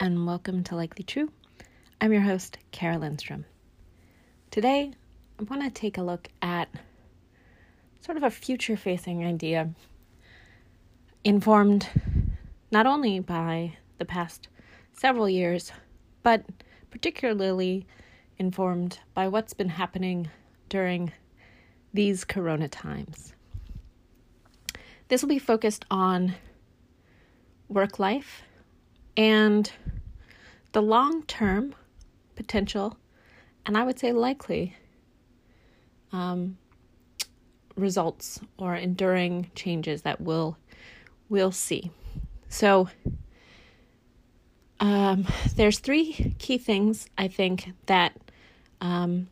and welcome to Likely True. I'm your host, Kara Lindstrom. Today, I want to take a look at sort of a future facing idea informed not only by the past several years, but particularly informed by what's been happening during these corona times. This will be focused on work life and the long term potential, and I would say likely, um, results or enduring changes that we'll, we'll see. So, um, there's three key things I think that um,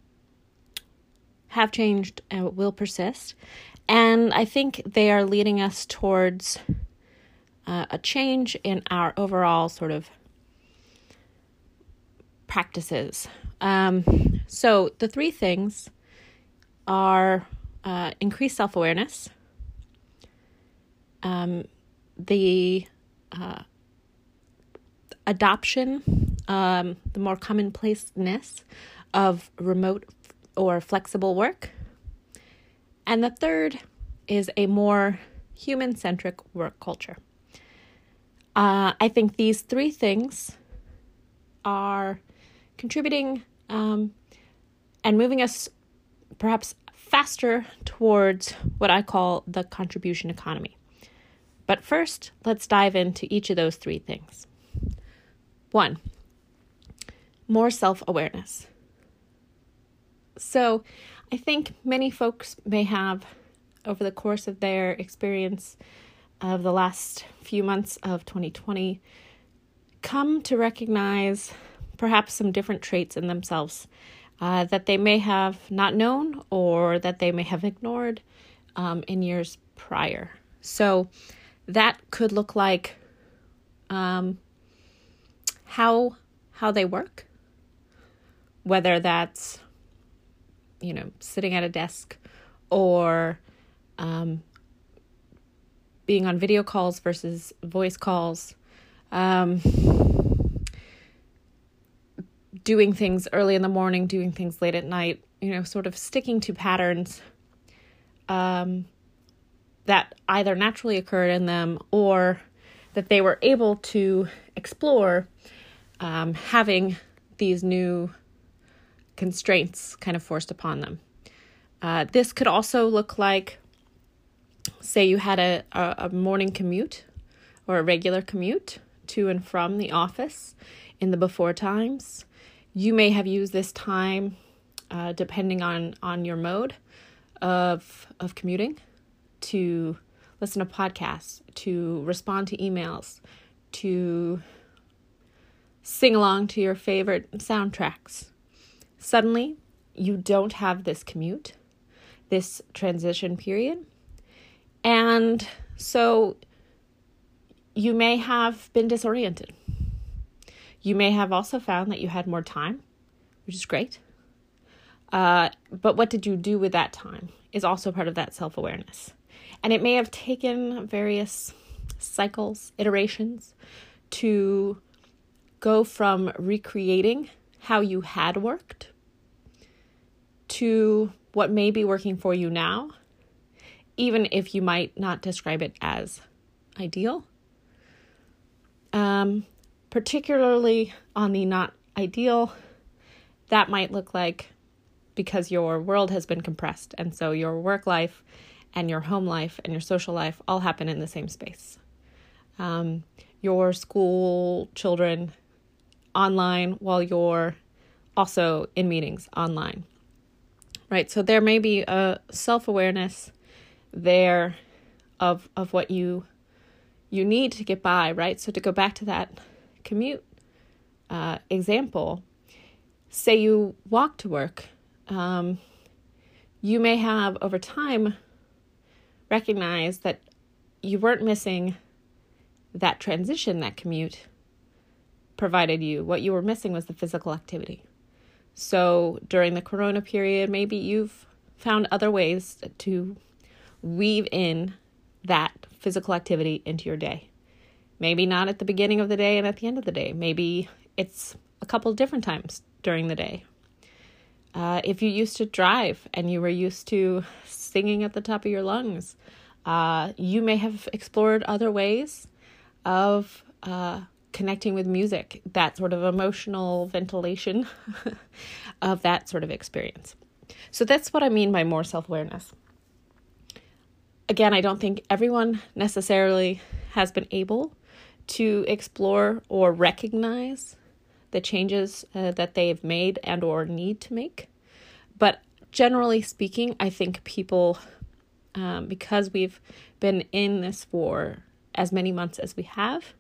have changed and will persist. And I think they are leading us towards uh, a change in our overall sort of practices. Um, so the three things are uh, increased self awareness, um, the uh, adoption, um, the more commonplaceness of remote or flexible work, and the third is a more human centric work culture. Uh, I think these three things are contributing um, and moving us perhaps faster towards what I call the contribution economy. But first, let's dive into each of those three things. One, more self awareness. So, I think many folks may have, over the course of their experience, of the last few months of 2020 come to recognize perhaps some different traits in themselves uh, that they may have not known or that they may have ignored um, in years prior. So that could look like um, how how they work, whether that's you know sitting at a desk or um, being on video calls versus voice calls, um, doing things early in the morning, doing things late at night, you know, sort of sticking to patterns um, that either naturally occurred in them or that they were able to explore um, having these new constraints kind of forced upon them. Uh, this could also look like say you had a, a, a morning commute or a regular commute to and from the office in the before times, you may have used this time, uh, depending on on your mode of of commuting, to listen to podcasts, to respond to emails, to sing along to your favorite soundtracks. Suddenly, you don't have this commute, this transition period, and so you may have been disoriented. You may have also found that you had more time, which is great. Uh, but what did you do with that time is also part of that self awareness. And it may have taken various cycles, iterations to go from recreating how you had worked to what may be working for you now even if you might not describe it as ideal. Um, particularly on the not ideal, that might look like because your world has been compressed, and so your work life and your home life and your social life all happen in the same space. Um, your school children online while you're also in meetings online. Right? So there may be a self awareness there of of what you you need to get by, right? So to go back to that commute uh, example, say you walk to work, um, you may have over time recognized that you weren't missing that transition, that commute provided you. What you were missing was the physical activity. So during the corona period, maybe you've found other ways to weave in that physical activity into your day. Maybe not at the beginning of the day and at the end of the day. Maybe it's a couple different times during the day. Uh, if you used to drive and you were used to singing at the top of your lungs, uh, you may have explored other ways of uh, connecting with music, that sort of emotional ventilation of that sort of experience. So that's what I mean by more self awareness. Again, I don't think everyone necessarily has been able to explore or recognize the changes uh, that they've made and or need to make. But generally speaking i think people um, because we've been in this for as many months as we have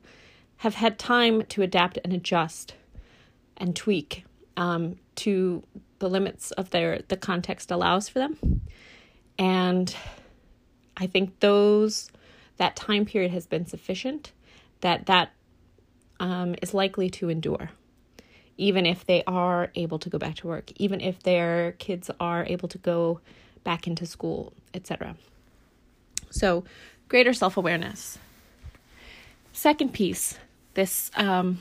have had time to adapt and adjust and tweak um, to the limits of their the context allows for them. And i think those that time period has been sufficient that that um, is likely to endure. Even if they are able to go back to work even if their kids are able to go back into school etc so greater self-awareness. Second piece this um,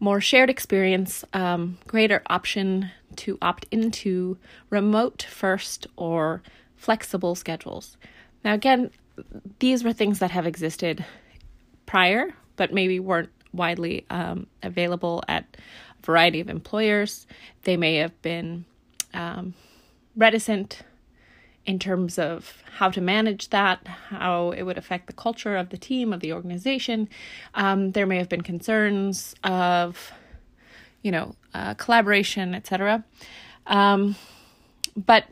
more shared experience um, greater option to opt into remote first or flexible schedules now again these were things that have existed prior, but maybe weren't widely um, available at a variety of employers. They may have been um, reticent in terms of how to manage that, how it would affect the culture of the team, of the organization. Um, there may have been concerns of, you know, uh, collaboration, etc. Um, but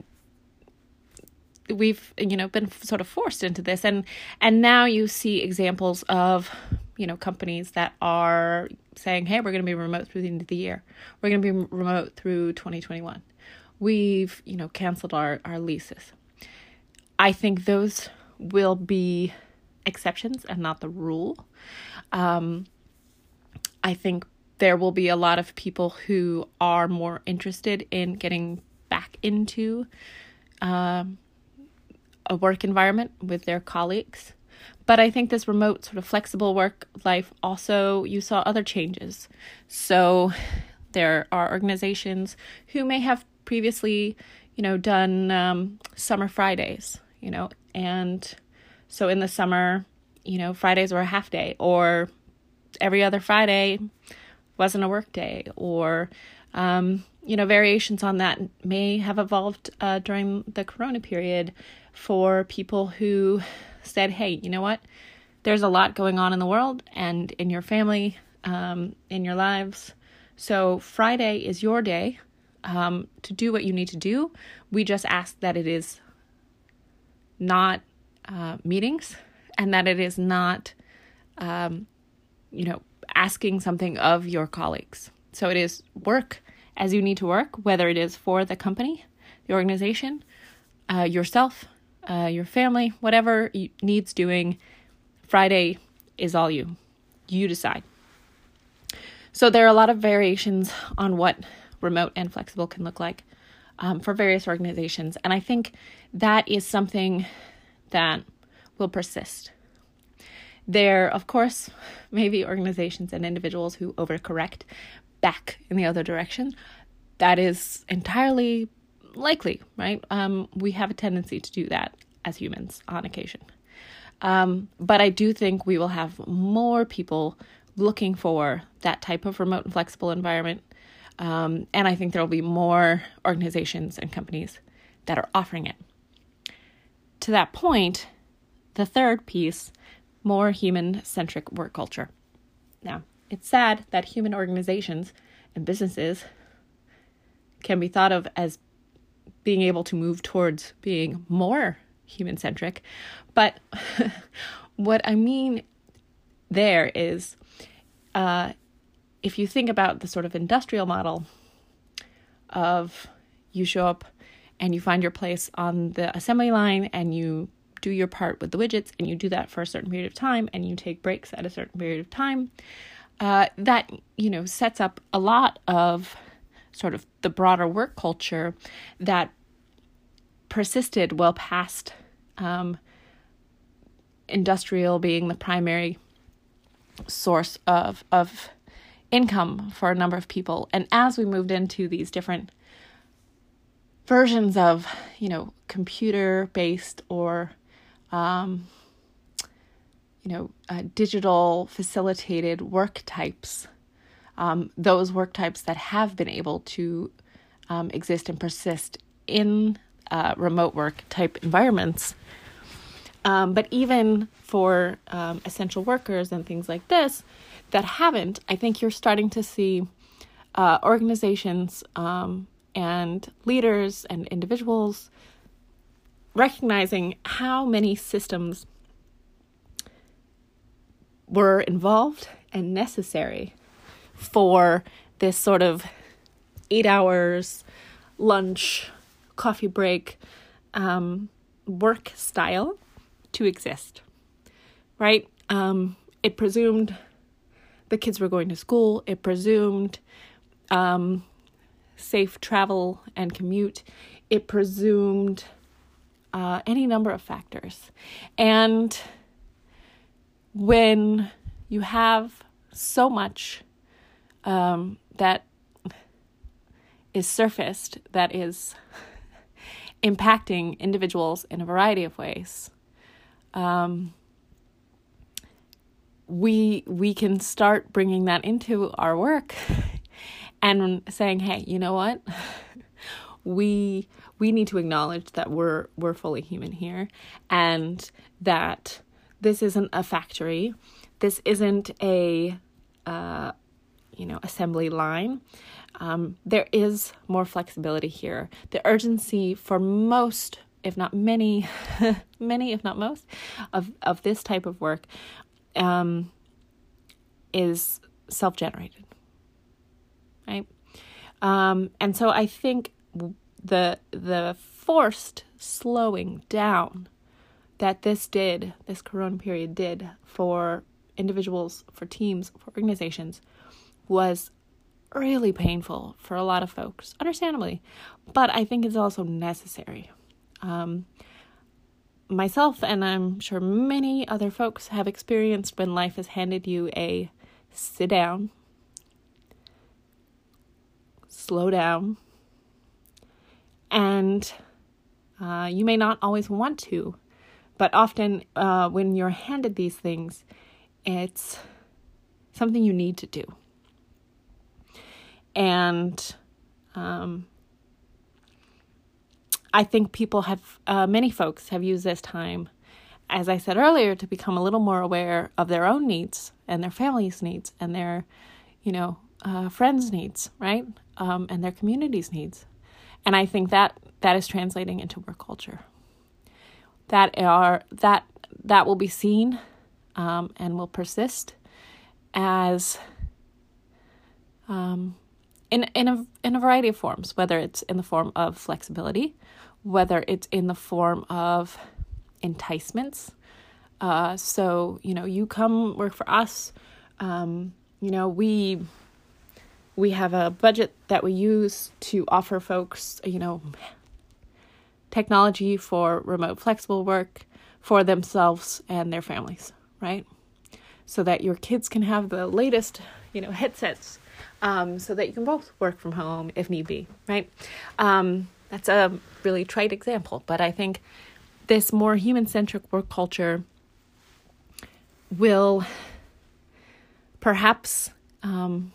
we've you know been sort of forced into this. And and now you see examples of you know companies that are saying hey we're going to be remote through the end of the year. We're going to be remote through 2021 we've you know canceled our our leases. I think those will be exceptions and not the rule. Um i think there will be a lot of people who are more interested in getting back into um a work environment with their colleagues. But I think this remote, sort of flexible work life also, you saw other changes. So there are organizations who may have previously, you know, done um, summer Fridays, you know, and so in the summer, you know, Fridays were a half day, or every other Friday wasn't a work day, or um, you know, variations on that may have evolved uh, during the Corona period for people who said, hey, you know what? There's a lot going on in the world and in your family, um, in your lives. So Friday is your day um, to do what you need to do. We just ask that it is not uh, meetings and that it is not, um, you know, asking something of your colleagues. So it is work as you need to work, whether it is for the company, the organization, uh, yourself, uh, your family, whatever needs doing, Friday is all you. You decide. So there are a lot of variations on what remote and flexible can look like um, for various organizations. And I think that is something that will persist. There, of course, may be organizations and individuals who overcorrect back in the other direction. That is entirely likely, right? Um, we have a tendency to do that as humans on occasion. Um, but I do think we will have more people looking for that type of remote and flexible environment. Um, and I think there will be more organizations and companies that are offering it. To that point, the third piece more human centric work culture. Now, it's sad that human organizations and businesses can be thought of as being able to move towards being more human centric. But what I mean there is uh, if you think about the sort of industrial model of you show up and you find your place on the assembly line and you do your part with the widgets and you do that for a certain period of time and you take breaks at a certain period of time uh, that you know sets up a lot of sort of the broader work culture that persisted well past um, industrial being the primary source of of income for a number of people. And as we moved into these different versions of, you know, computer based or, um, you know, uh, digital facilitated work types, um, those work types that have been able to um, exist and persist in uh, remote work type environments. Um, but even for um, essential workers and things like this that haven't, I think you're starting to see uh, organizations um, and leaders and individuals recognizing how many systems were involved and necessary for this sort of eight hours lunch, coffee break, um, work style to exist, right? Um, it presumed the kids were going to school, it presumed um, safe travel and commute, it presumed uh, any number of factors. And when you have so much um, that is surfaced that is impacting individuals in a variety of ways, um, we we can start bringing that into our work and saying, "Hey, you know what? we we need to acknowledge that we're we're fully human here, and that this isn't a factory, this isn't a uh, you know assembly line." Um, there is more flexibility here. The urgency for most if not many, many, if not most, of, of this type of work um, is self generated. Right? Um, and so I think the the forced slowing down that this did, this corona period did for individuals, for teams, for organizations was really painful for a lot of folks, understandably. But I think it's also necessary. Um, myself, and I'm sure many other folks, have experienced when life has handed you a sit down, slow down, and uh, you may not always want to, but often uh, when you're handed these things, it's something you need to do. And um, I think people have, uh, many folks have used this time, as I said earlier, to become a little more aware of their own needs and their family's needs and their, you know, uh, friends' needs, right? Um, and their community's needs. And I think that that is translating into work culture. That are that that will be seen um, and will persist as um, in in a in a variety of forms, whether it's in the form of flexibility, whether it's in the form of enticements. Uh, so you know, you come work for us. Um, you know, we we have a budget that we use to offer folks, you know, technology for remote flexible work for themselves and their families, right? So that your kids can have the latest, you know, headsets um, so that you can both work from home if need be, right? Um, that's a really trite example, but I think this more human centric work culture will perhaps um,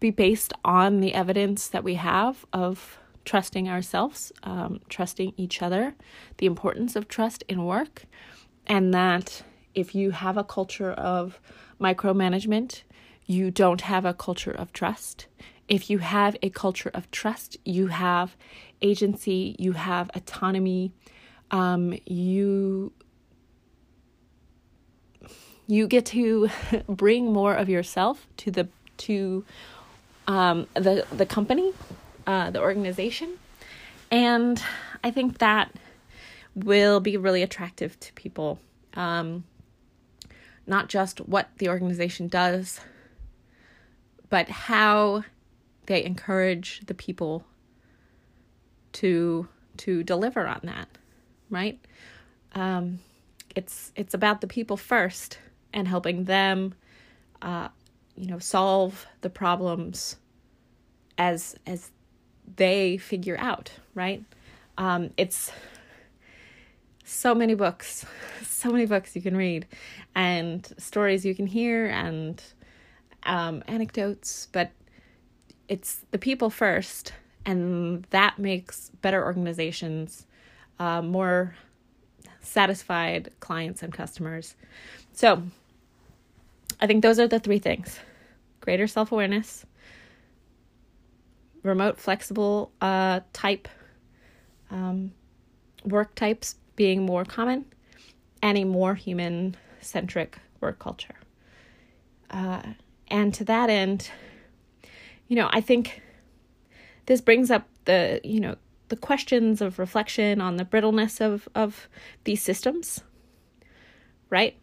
be based on the evidence that we have of trusting ourselves, um, trusting each other, the importance of trust in work, and that if you have a culture of micromanagement, you don't have a culture of trust. If you have a culture of trust, you have agency, you have autonomy, um, you you get to bring more of yourself to the to um, the the company, uh, the organization, and I think that will be really attractive to people. Um, not just what the organization does, but how they encourage the people to to deliver on that, right? Um, it's it's about the people first, and helping them, uh, you know, solve the problems as as they figure out, right? Um, it's so many books, so many books you can read, and stories you can hear, and um, anecdotes, but it's the people first, and that makes better organizations, uh, more satisfied clients and customers. So, I think those are the three things greater self awareness, remote, flexible uh, type um, work types being more common, and a more human centric work culture. Uh, and to that end, you know, I think this brings up the, you know, the questions of reflection on the brittleness of, of these systems, right?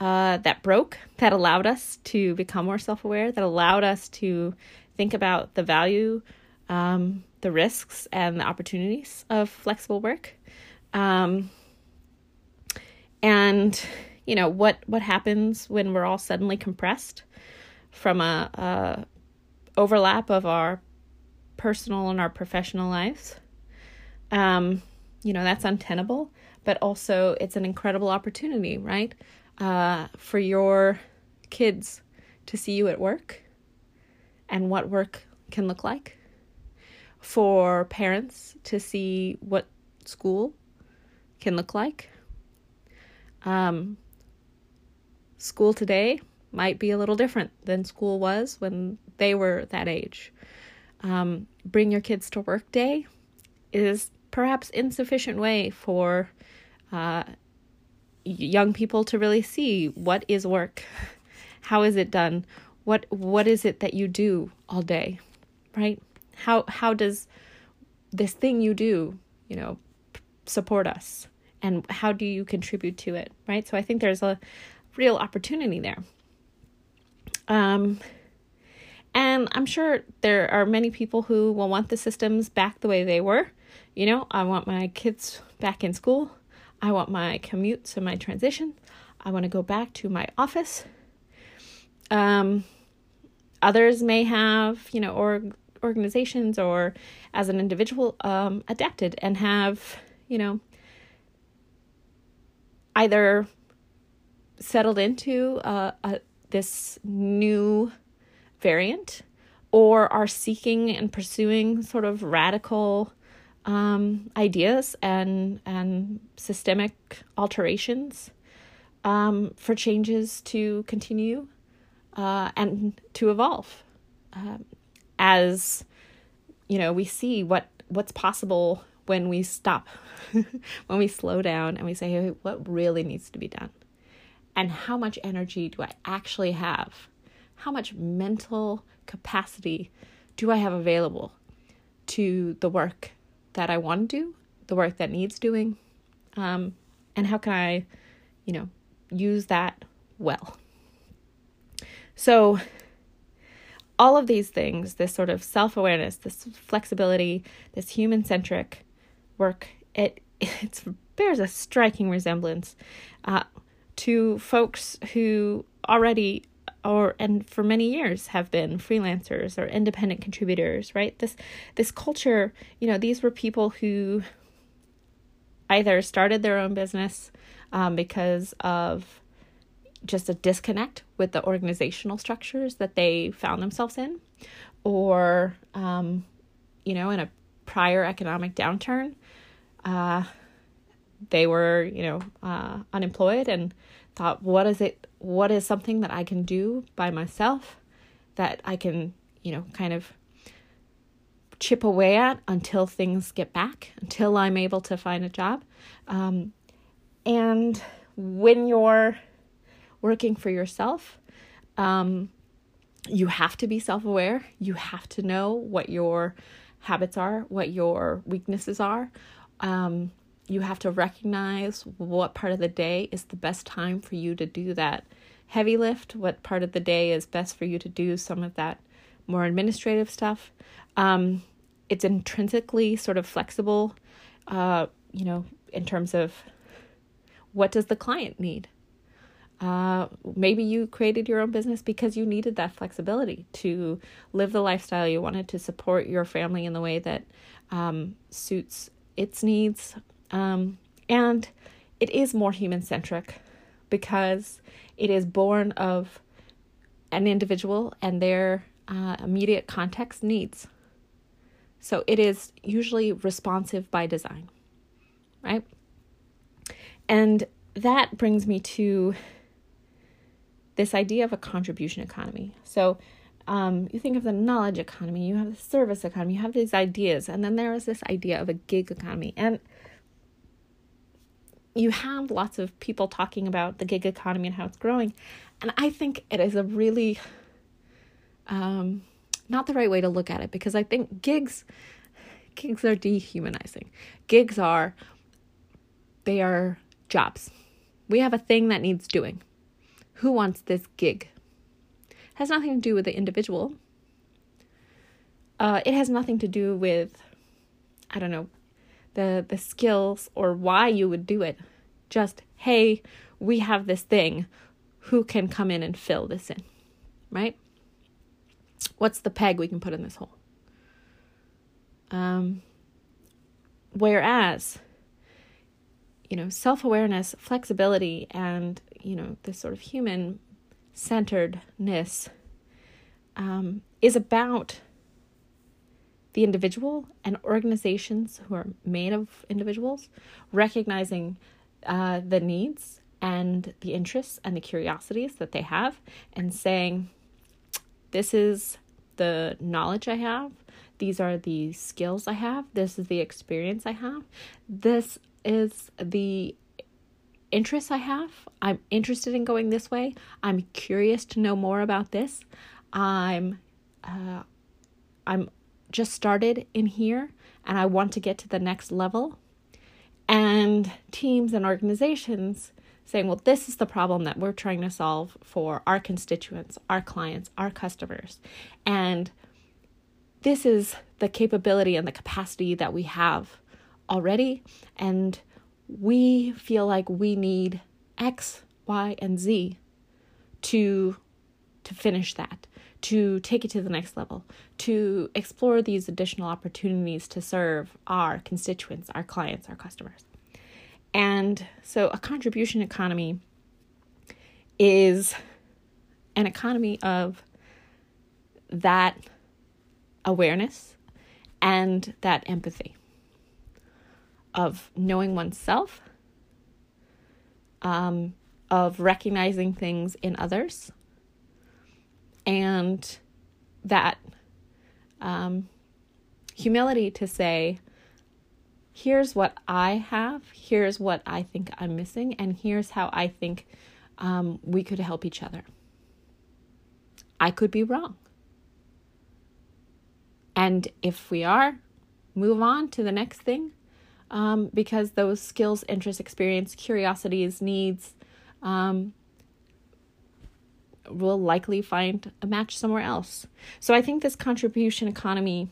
Uh, that broke, that allowed us to become more self aware, that allowed us to think about the value, um, the risks, and the opportunities of flexible work. Um, and you know what what happens when we're all suddenly compressed from a, a overlap of our personal and our professional lives. Um, you know, that's untenable, but also it's an incredible opportunity, right? Uh, for your kids to see you at work and what work can look like, for parents to see what school can look like. Um, school today might be a little different than school was when they were that age. Um, bring your kids to work day is perhaps insufficient way for uh, young people to really see what is work, how is it done, what what is it that you do all day, right? How how does this thing you do, you know, support us, and how do you contribute to it, right? So I think there's a real opportunity there. Um, and I'm sure there are many people who will want the systems back the way they were. You know, I want my kids back in school. I want my commute so my transition. I want to go back to my office. Um, others may have, you know, or organizations or as an individual um, adapted and have, you know, either settled into uh, a, this new variant or are seeking and pursuing sort of radical um, ideas and and systemic alterations um, for changes to continue uh, and to evolve um, as you know we see what what's possible when we stop when we slow down and we say hey, what really needs to be done and how much energy do I actually have? How much mental capacity do I have available to the work that I want to do, the work that needs doing? Um, and how can I, you know, use that well? So, all of these things, this sort of self awareness, this flexibility, this human centric work, it, it bears a striking resemblance uh, to folks who already or and for many years have been freelancers or independent contributors right? This this culture you know these were people who either started their own business um, because of just a disconnect with the organizational structures that they found themselves in or um, you know in a prior economic downturn uh, they were, you know, uh, unemployed and thought, what is it? What is something that I can do by myself that I can, you know, kind of chip away at until things get back, until I'm able to find a job. Um, and when you're working for yourself, um, you have to be self aware. You have to know what your habits are, what your weaknesses are. Um, you have to recognize what part of the day is the best time for you to do that heavy lift, what part of the day is best for you to do some of that more administrative stuff. Um, it's intrinsically sort of flexible, uh, you know, in terms of what does the client need. Uh, maybe you created your own business because you needed that flexibility to live the lifestyle you wanted to support your family in the way that um, suits its needs. Um, and it is more human centric because it is born of an individual and their uh, immediate context needs. So it is usually responsive by design, right? And that brings me to this idea of a contribution economy. So um, you think of the knowledge economy, you have the service economy, you have these ideas, and then there is this idea of a gig economy. And you have lots of people talking about the gig economy and how it's growing. And I think it is a really um, not the right way to look at it because I think gigs gigs are dehumanizing. Gigs are they are jobs. We have a thing that needs doing. Who wants this gig? Has nothing to do with the individual. Uh, it has nothing to do with, I don't know, the the skills or why you would do it. Just hey, we have this thing. Who can come in and fill this in, right? What's the peg we can put in this hole? Um, whereas, you know, self awareness, flexibility, and, you know, this sort of human centeredness um, is about the individual and organizations who are made of individuals recognizing uh, the needs and the interests and the curiosities that they have and saying, this is the knowledge I have. These are the skills I have. This is the experience I have. This is the interests I have. I'm interested in going this way. I'm curious to know more about this. I'm uh, I'm just started in here and I want to get to the next level. And teams and organizations saying, well, this is the problem that we're trying to solve for our constituents, our clients, our customers. And this is the capability and the capacity that we have already. And we feel like we need X, Y, and Z to to finish that, to take it to the next level, to explore these additional opportunities to serve our constituents, our clients, our customers. And so a contribution economy is an economy of that awareness and that empathy of knowing oneself, um, of recognizing things in others, and that um, humility to say, here's what I have, here's what I think I'm missing, and here's how I think um, we could help each other. I could be wrong. And if we are, move on to the next thing um, because those skills, interests, experience, curiosities, needs um, will likely find a match somewhere else. So I think this contribution economy,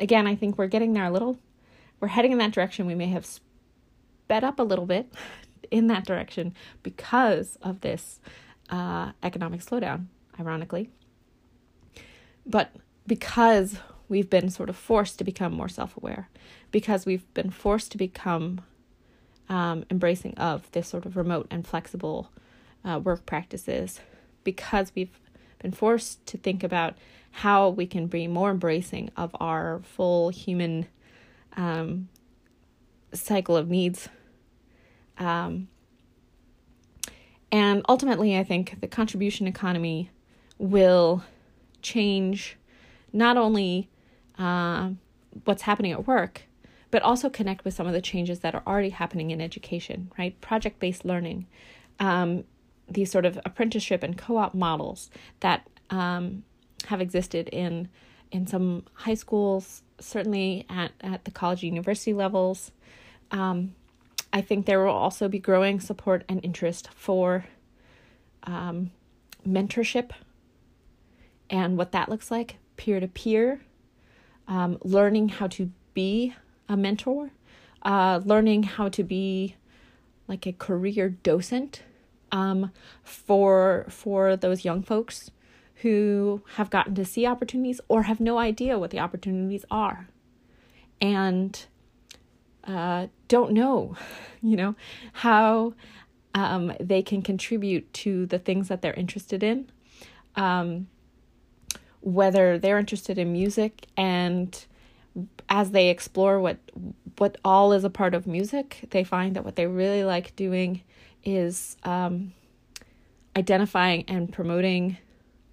again, I think we're getting there a little we're heading in that direction. We may have sped up a little bit in that direction because of this uh, economic slowdown, ironically. But because we've been sort of forced to become more self aware, because we've been forced to become um, embracing of this sort of remote and flexible uh, work practices, because we've been forced to think about how we can be more embracing of our full human um, cycle of needs. Um, and ultimately, I think the contribution economy will change not only uh, what's happening at work, but also connect with some of the changes that are already happening in education, right? Project based learning, um, these sort of apprenticeship and co op models that um, have existed in in some high schools, certainly at, at the college university levels. Um, I think there will also be growing support and interest for um, mentorship and what that looks like peer to peer, learning how to be a mentor, uh, learning how to be like a career docent um, for for those young folks who have gotten to see opportunities or have no idea what the opportunities are and uh, don't know, you know, how um, they can contribute to the things that they're interested in. Um, whether they're interested in music and as they explore what what all is a part of music, they find that what they really like doing is um, identifying and promoting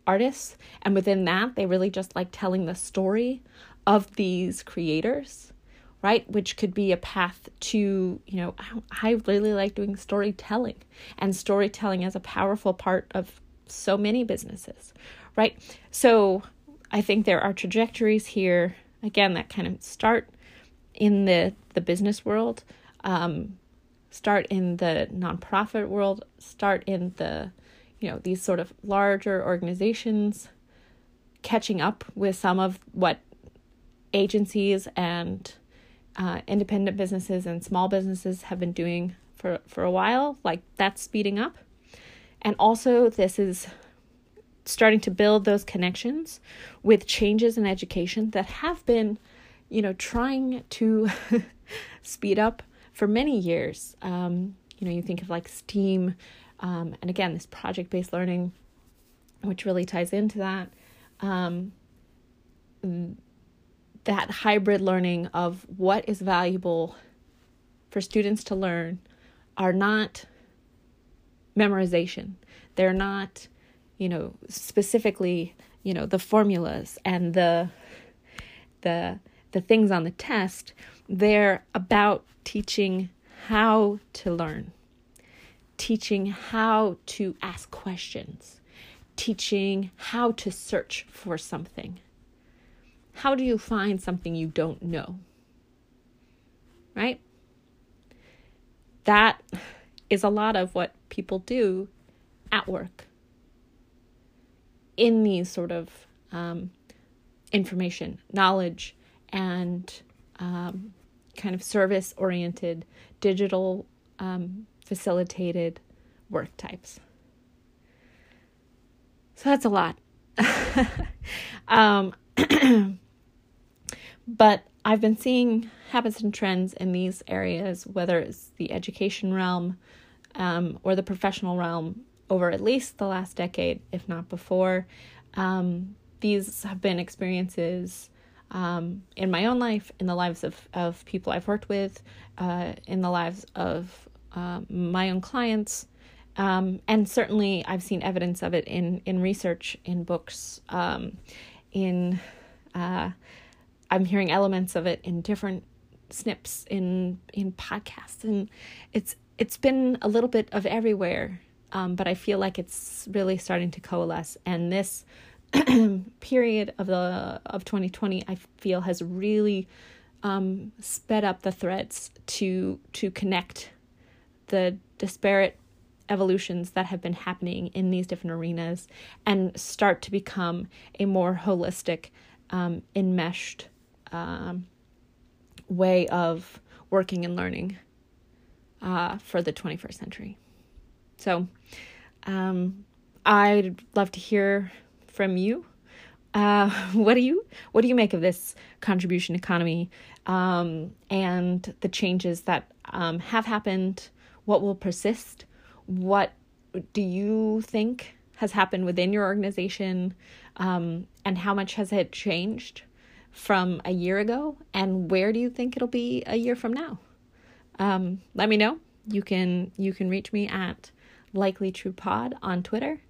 artists. And within that, they really just like telling the story of these creators, right? Which could be a path to, you know, I really like doing storytelling. And storytelling is a powerful part of so many businesses, right? So I think there are trajectories here, again, that kind of start in the, the business world. Um, start in the nonprofit world, start in the, you know, these sort of larger organizations, catching up with some of what agencies and uh, independent businesses and small businesses have been doing for, for a while. Like that's speeding up. And also, this is starting to build those connections with changes in education that have been, you know, trying to speed up for many years. Um, you know, you think of like STEAM, um, and again, this project based learning, which really ties into that. Um, that hybrid learning of what is valuable for students to learn are not memorization. They're not, you know, specifically, you know, the formulas and the the the things on the test. They're about teaching how to learn, teaching how to ask questions, teaching how to search for something. How do you find something you don't know? Right? That is a lot of what people do at work in these sort of um, information, knowledge, and um, kind of service oriented, digital um, facilitated work types. So that's a lot. um, but I've been seeing habits and trends in these areas, whether it's the education realm um, or the professional realm, over at least the last decade, if not before. Um, these have been experiences um, in my own life, in the lives of, of people I've worked with, uh, in the lives of uh, my own clients. Um, and certainly, I've seen evidence of it in, in research, in books, um, in uh, I'm hearing elements of it in different snips in in podcasts, and it's it's been a little bit of everywhere. Um, but I feel like it's really starting to coalesce, and this period of the of 2020 I feel has really um, sped up the threads to to connect the disparate evolutions that have been happening in these different arenas and start to become a more holistic um, enmeshed um, way of working and learning uh, for the 21st century so um, i'd love to hear from you. Uh, what do you what do you make of this contribution economy um, and the changes that um, have happened? What will persist? What do you think has happened within your organization, um, and how much has it changed from a year ago? And where do you think it'll be a year from now? Um, let me know. You can you can reach me at likely true pod on Twitter.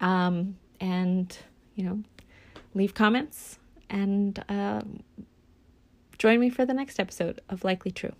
Um, and, you know, leave comments and um, join me for the next episode of Likely True.